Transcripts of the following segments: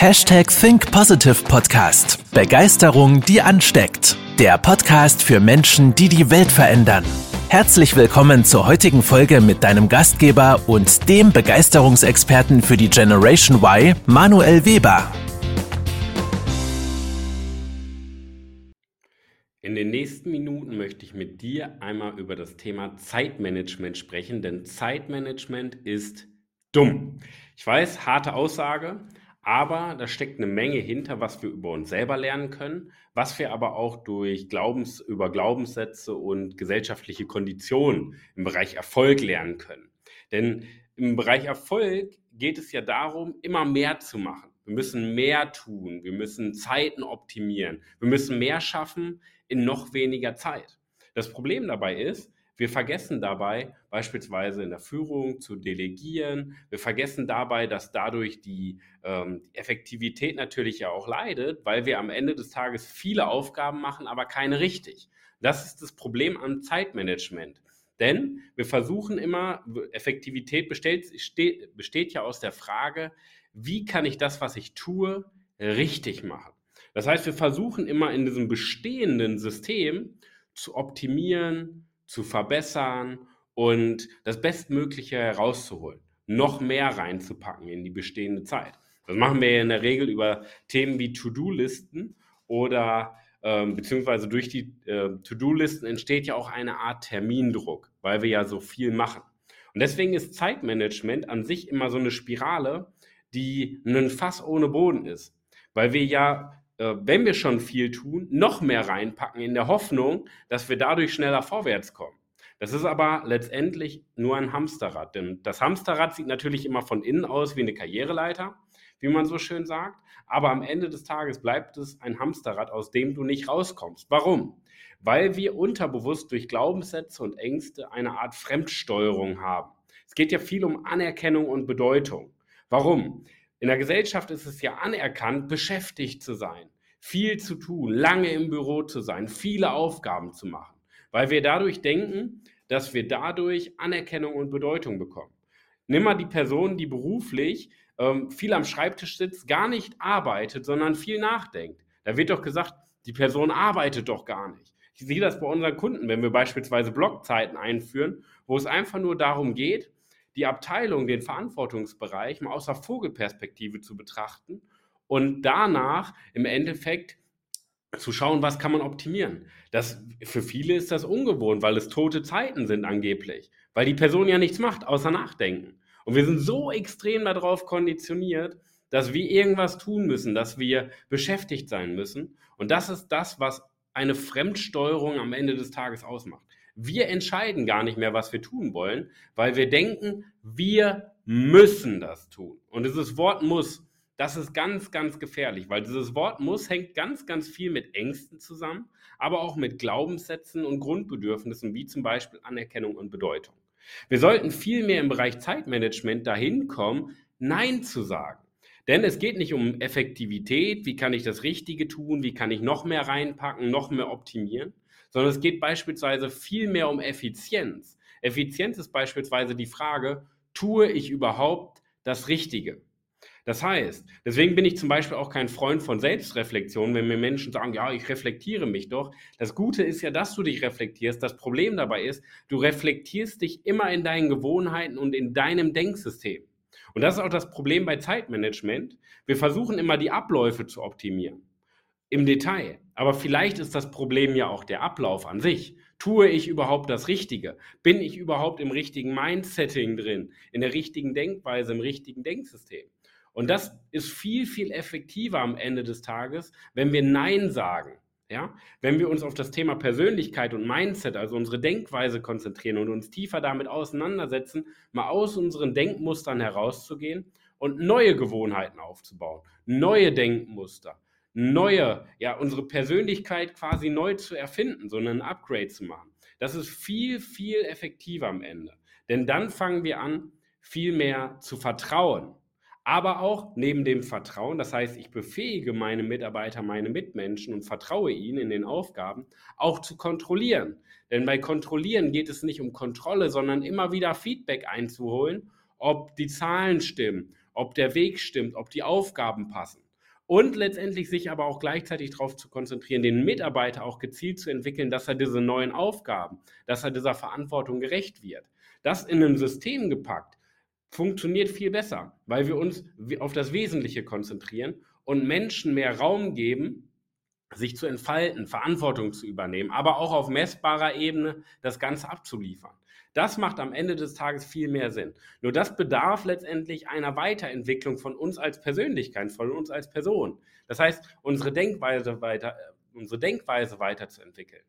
Hashtag Think Positive Podcast. Begeisterung, die ansteckt. Der Podcast für Menschen, die die Welt verändern. Herzlich willkommen zur heutigen Folge mit deinem Gastgeber und dem Begeisterungsexperten für die Generation Y, Manuel Weber. In den nächsten Minuten möchte ich mit dir einmal über das Thema Zeitmanagement sprechen, denn Zeitmanagement ist dumm. Ich weiß, harte Aussage, aber da steckt eine Menge hinter, was wir über uns selber lernen können, was wir aber auch durch Glaubens, über Glaubenssätze und gesellschaftliche Konditionen im Bereich Erfolg lernen können. Denn im Bereich Erfolg geht es ja darum, immer mehr zu machen. Wir müssen mehr tun, wir müssen Zeiten optimieren, wir müssen mehr schaffen in noch weniger Zeit. Das Problem dabei ist, wir vergessen dabei beispielsweise in der Führung zu delegieren. Wir vergessen dabei, dass dadurch die ähm, Effektivität natürlich ja auch leidet, weil wir am Ende des Tages viele Aufgaben machen, aber keine richtig. Das ist das Problem am Zeitmanagement. Denn wir versuchen immer, Effektivität besteht, steht, besteht ja aus der Frage, wie kann ich das, was ich tue, richtig machen. Das heißt, wir versuchen immer in diesem bestehenden System zu optimieren, zu verbessern und das Bestmögliche herauszuholen, noch mehr reinzupacken in die bestehende Zeit. Das machen wir in der Regel über Themen wie To-Do-Listen oder ähm, beziehungsweise durch die äh, To-Do-Listen entsteht ja auch eine Art Termindruck, weil wir ja so viel machen. Und deswegen ist Zeitmanagement an sich immer so eine Spirale, die ein Fass ohne Boden ist, weil wir ja wenn wir schon viel tun, noch mehr reinpacken in der Hoffnung, dass wir dadurch schneller vorwärts kommen. Das ist aber letztendlich nur ein Hamsterrad, denn das Hamsterrad sieht natürlich immer von innen aus wie eine Karriereleiter, wie man so schön sagt, aber am Ende des Tages bleibt es ein Hamsterrad, aus dem du nicht rauskommst. Warum? Weil wir unterbewusst durch Glaubenssätze und Ängste eine Art Fremdsteuerung haben. Es geht ja viel um Anerkennung und Bedeutung. Warum? In der Gesellschaft ist es ja anerkannt, beschäftigt zu sein, viel zu tun, lange im Büro zu sein, viele Aufgaben zu machen, weil wir dadurch denken, dass wir dadurch Anerkennung und Bedeutung bekommen. Nimm mal die Person, die beruflich ähm, viel am Schreibtisch sitzt, gar nicht arbeitet, sondern viel nachdenkt. Da wird doch gesagt, die Person arbeitet doch gar nicht. Ich sehe das bei unseren Kunden, wenn wir beispielsweise Blockzeiten einführen, wo es einfach nur darum geht, die Abteilung, den Verantwortungsbereich mal aus der Vogelperspektive zu betrachten und danach im Endeffekt zu schauen, was kann man optimieren. Das, für viele ist das ungewohnt, weil es tote Zeiten sind angeblich, weil die Person ja nichts macht, außer nachdenken. Und wir sind so extrem darauf konditioniert, dass wir irgendwas tun müssen, dass wir beschäftigt sein müssen. Und das ist das, was eine Fremdsteuerung am Ende des Tages ausmacht. Wir entscheiden gar nicht mehr, was wir tun wollen, weil wir denken, wir müssen das tun. Und dieses Wort muss, das ist ganz, ganz gefährlich, weil dieses Wort muss hängt ganz, ganz viel mit Ängsten zusammen, aber auch mit Glaubenssätzen und Grundbedürfnissen, wie zum Beispiel Anerkennung und Bedeutung. Wir sollten viel mehr im Bereich Zeitmanagement dahin kommen, Nein zu sagen. Denn es geht nicht um Effektivität, wie kann ich das Richtige tun, wie kann ich noch mehr reinpacken, noch mehr optimieren, sondern es geht beispielsweise viel mehr um Effizienz. Effizienz ist beispielsweise die Frage, tue ich überhaupt das Richtige? Das heißt, deswegen bin ich zum Beispiel auch kein Freund von Selbstreflexion, wenn mir Menschen sagen, ja, ich reflektiere mich doch. Das Gute ist ja, dass du dich reflektierst. Das Problem dabei ist, du reflektierst dich immer in deinen Gewohnheiten und in deinem Denksystem. Und das ist auch das Problem bei Zeitmanagement. Wir versuchen immer die Abläufe zu optimieren im Detail. Aber vielleicht ist das Problem ja auch der Ablauf an sich. Tue ich überhaupt das Richtige? Bin ich überhaupt im richtigen Mindsetting drin, in der richtigen Denkweise, im richtigen Denksystem? Und das ist viel, viel effektiver am Ende des Tages, wenn wir Nein sagen. Ja? Wenn wir uns auf das Thema Persönlichkeit und Mindset, also unsere Denkweise konzentrieren und uns tiefer damit auseinandersetzen, mal aus unseren Denkmustern herauszugehen und neue Gewohnheiten aufzubauen, neue Denkmuster, neue, ja, unsere Persönlichkeit quasi neu zu erfinden, so ein Upgrade zu machen. Das ist viel, viel effektiver am Ende. Denn dann fangen wir an, viel mehr zu vertrauen. Aber auch neben dem Vertrauen, das heißt, ich befähige meine Mitarbeiter, meine Mitmenschen und vertraue ihnen in den Aufgaben, auch zu kontrollieren. Denn bei Kontrollieren geht es nicht um Kontrolle, sondern immer wieder Feedback einzuholen, ob die Zahlen stimmen, ob der Weg stimmt, ob die Aufgaben passen. Und letztendlich sich aber auch gleichzeitig darauf zu konzentrieren, den Mitarbeiter auch gezielt zu entwickeln, dass er diese neuen Aufgaben, dass er dieser Verantwortung gerecht wird. Das in ein System gepackt funktioniert viel besser, weil wir uns auf das Wesentliche konzentrieren und Menschen mehr Raum geben, sich zu entfalten, Verantwortung zu übernehmen, aber auch auf messbarer Ebene das Ganze abzuliefern. Das macht am Ende des Tages viel mehr Sinn. Nur das bedarf letztendlich einer Weiterentwicklung von uns als Persönlichkeit, von uns als Person. Das heißt, unsere Denkweise weiter, äh, unsere Denkweise weiterzuentwickeln,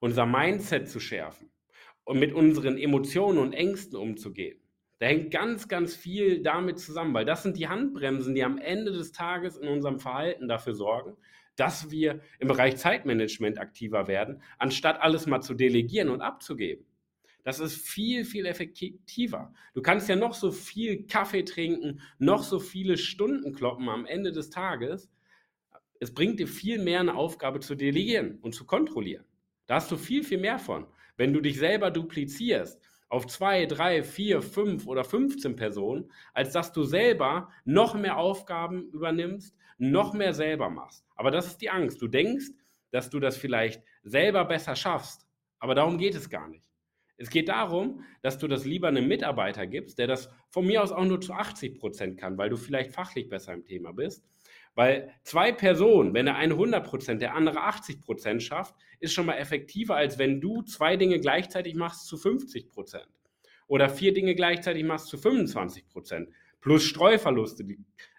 unser Mindset zu schärfen und mit unseren Emotionen und Ängsten umzugehen. Da hängt ganz, ganz viel damit zusammen, weil das sind die Handbremsen, die am Ende des Tages in unserem Verhalten dafür sorgen, dass wir im Bereich Zeitmanagement aktiver werden, anstatt alles mal zu delegieren und abzugeben. Das ist viel, viel effektiver. Du kannst ja noch so viel Kaffee trinken, noch so viele Stunden kloppen am Ende des Tages. Es bringt dir viel mehr, eine Aufgabe zu delegieren und zu kontrollieren. Da hast du viel, viel mehr von. Wenn du dich selber duplizierst auf zwei, drei, vier, fünf oder 15 Personen, als dass du selber noch mehr Aufgaben übernimmst, noch mehr selber machst. Aber das ist die Angst. Du denkst, dass du das vielleicht selber besser schaffst. Aber darum geht es gar nicht. Es geht darum, dass du das lieber einem Mitarbeiter gibst, der das von mir aus auch nur zu 80 Prozent kann, weil du vielleicht fachlich besser im Thema bist. Weil zwei Personen, wenn der eine 100 Prozent, der andere 80 Prozent schafft, ist schon mal effektiver, als wenn du zwei Dinge gleichzeitig machst zu 50 Prozent. Oder vier Dinge gleichzeitig machst zu 25 Prozent. Plus Streuverluste. Die,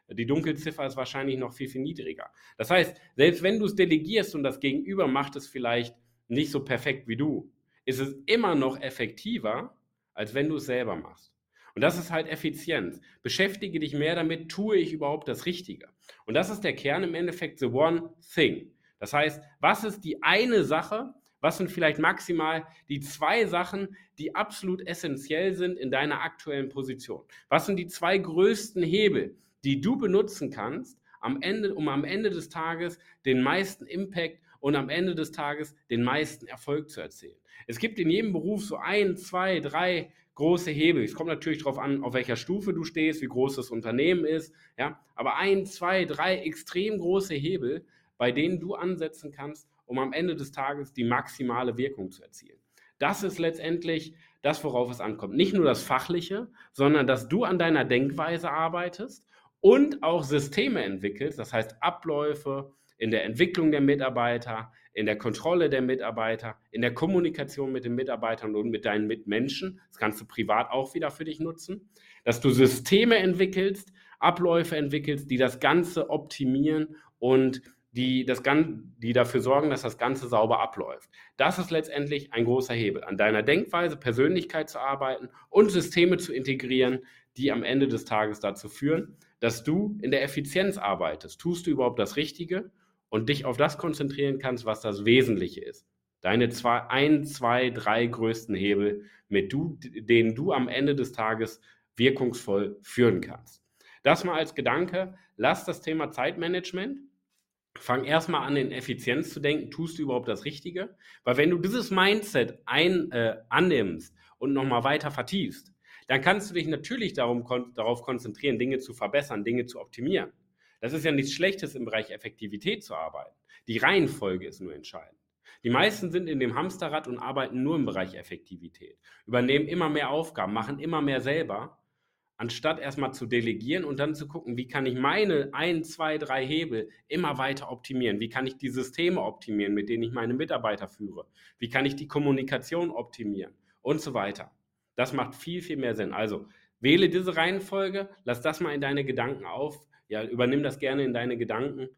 die Dunkelziffer ist wahrscheinlich noch viel, viel niedriger. Das heißt, selbst wenn du es delegierst und das Gegenüber macht es vielleicht nicht so perfekt wie du, ist es immer noch effektiver, als wenn du es selber machst. Und das ist halt Effizienz. Beschäftige dich mehr damit, tue ich überhaupt das Richtige. Und das ist der Kern im Endeffekt, the one thing. Das heißt, was ist die eine Sache, was sind vielleicht maximal die zwei Sachen, die absolut essentiell sind in deiner aktuellen Position? Was sind die zwei größten Hebel, die du benutzen kannst, am Ende, um am Ende des Tages den meisten Impact und am Ende des Tages den meisten Erfolg zu erzielen? Es gibt in jedem Beruf so ein, zwei, drei große Hebel. Es kommt natürlich darauf an, auf welcher Stufe du stehst, wie groß das Unternehmen ist. Ja? Aber ein, zwei, drei extrem große Hebel, bei denen du ansetzen kannst, um am Ende des Tages die maximale Wirkung zu erzielen. Das ist letztendlich das, worauf es ankommt. Nicht nur das Fachliche, sondern dass du an deiner Denkweise arbeitest und auch Systeme entwickelst, das heißt Abläufe in der Entwicklung der Mitarbeiter, in der Kontrolle der Mitarbeiter, in der Kommunikation mit den Mitarbeitern und mit deinen Mitmenschen. Das kannst du privat auch wieder für dich nutzen. Dass du Systeme entwickelst, Abläufe entwickelst, die das Ganze optimieren und die, das, die dafür sorgen, dass das Ganze sauber abläuft. Das ist letztendlich ein großer Hebel, an deiner Denkweise, Persönlichkeit zu arbeiten und Systeme zu integrieren, die am Ende des Tages dazu führen, dass du in der Effizienz arbeitest. Tust du überhaupt das Richtige und dich auf das konzentrieren kannst, was das Wesentliche ist. Deine zwei, ein, zwei, drei größten Hebel, mit du, denen du am Ende des Tages wirkungsvoll führen kannst. Das mal als Gedanke. Lass das Thema Zeitmanagement. Fang erstmal an, in Effizienz zu denken. Tust du überhaupt das Richtige? Weil wenn du dieses Mindset ein, äh, annimmst und nochmal weiter vertiefst, dann kannst du dich natürlich darum, kon darauf konzentrieren, Dinge zu verbessern, Dinge zu optimieren. Das ist ja nichts Schlechtes im Bereich Effektivität zu arbeiten. Die Reihenfolge ist nur entscheidend. Die meisten sind in dem Hamsterrad und arbeiten nur im Bereich Effektivität, übernehmen immer mehr Aufgaben, machen immer mehr selber, anstatt erstmal zu delegieren und dann zu gucken, wie kann ich meine ein, zwei, drei Hebel immer weiter optimieren? Wie kann ich die Systeme optimieren, mit denen ich meine Mitarbeiter führe? Wie kann ich die Kommunikation optimieren? Und so weiter. Das macht viel, viel mehr Sinn. Also wähle diese Reihenfolge, lass das mal in deine Gedanken auf, ja, übernimm das gerne in deine Gedanken.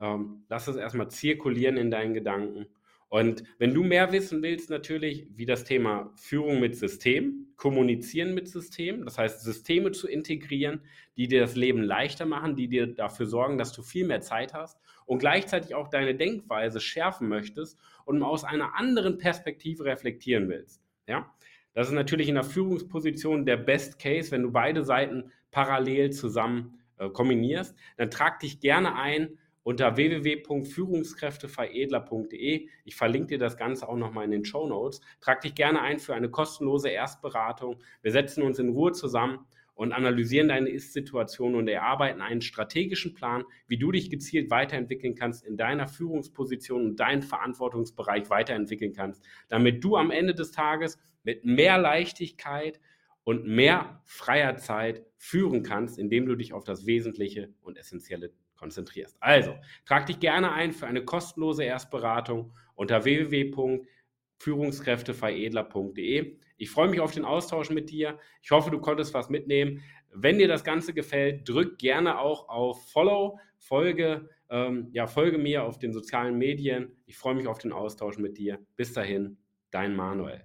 Ähm, lass es erstmal zirkulieren in deinen Gedanken. Und wenn du mehr wissen willst, natürlich, wie das Thema Führung mit System, Kommunizieren mit System, das heißt Systeme zu integrieren, die dir das Leben leichter machen, die dir dafür sorgen, dass du viel mehr Zeit hast und gleichzeitig auch deine Denkweise schärfen möchtest und aus einer anderen Perspektive reflektieren willst. Ja? Das ist natürlich in der Führungsposition der Best Case, wenn du beide Seiten parallel zusammen äh, kombinierst, dann trag dich gerne ein unter www.führungskräfteveredler.de. Ich verlinke dir das Ganze auch nochmal in den Show Notes. Trag dich gerne ein für eine kostenlose Erstberatung. Wir setzen uns in Ruhe zusammen und analysieren deine Ist-Situation und erarbeiten einen strategischen Plan, wie du dich gezielt weiterentwickeln kannst, in deiner Führungsposition und deinen Verantwortungsbereich weiterentwickeln kannst, damit du am Ende des Tages mit mehr Leichtigkeit und mehr freier Zeit führen kannst, indem du dich auf das Wesentliche und Essentielle konzentrierst. Also, trag dich gerne ein für eine kostenlose Erstberatung unter www.führungskräfteveredler.de. Ich freue mich auf den Austausch mit dir. Ich hoffe, du konntest was mitnehmen. Wenn dir das Ganze gefällt, drück gerne auch auf Follow, folge, ähm, ja, folge mir auf den sozialen Medien. Ich freue mich auf den Austausch mit dir. Bis dahin, dein Manuel.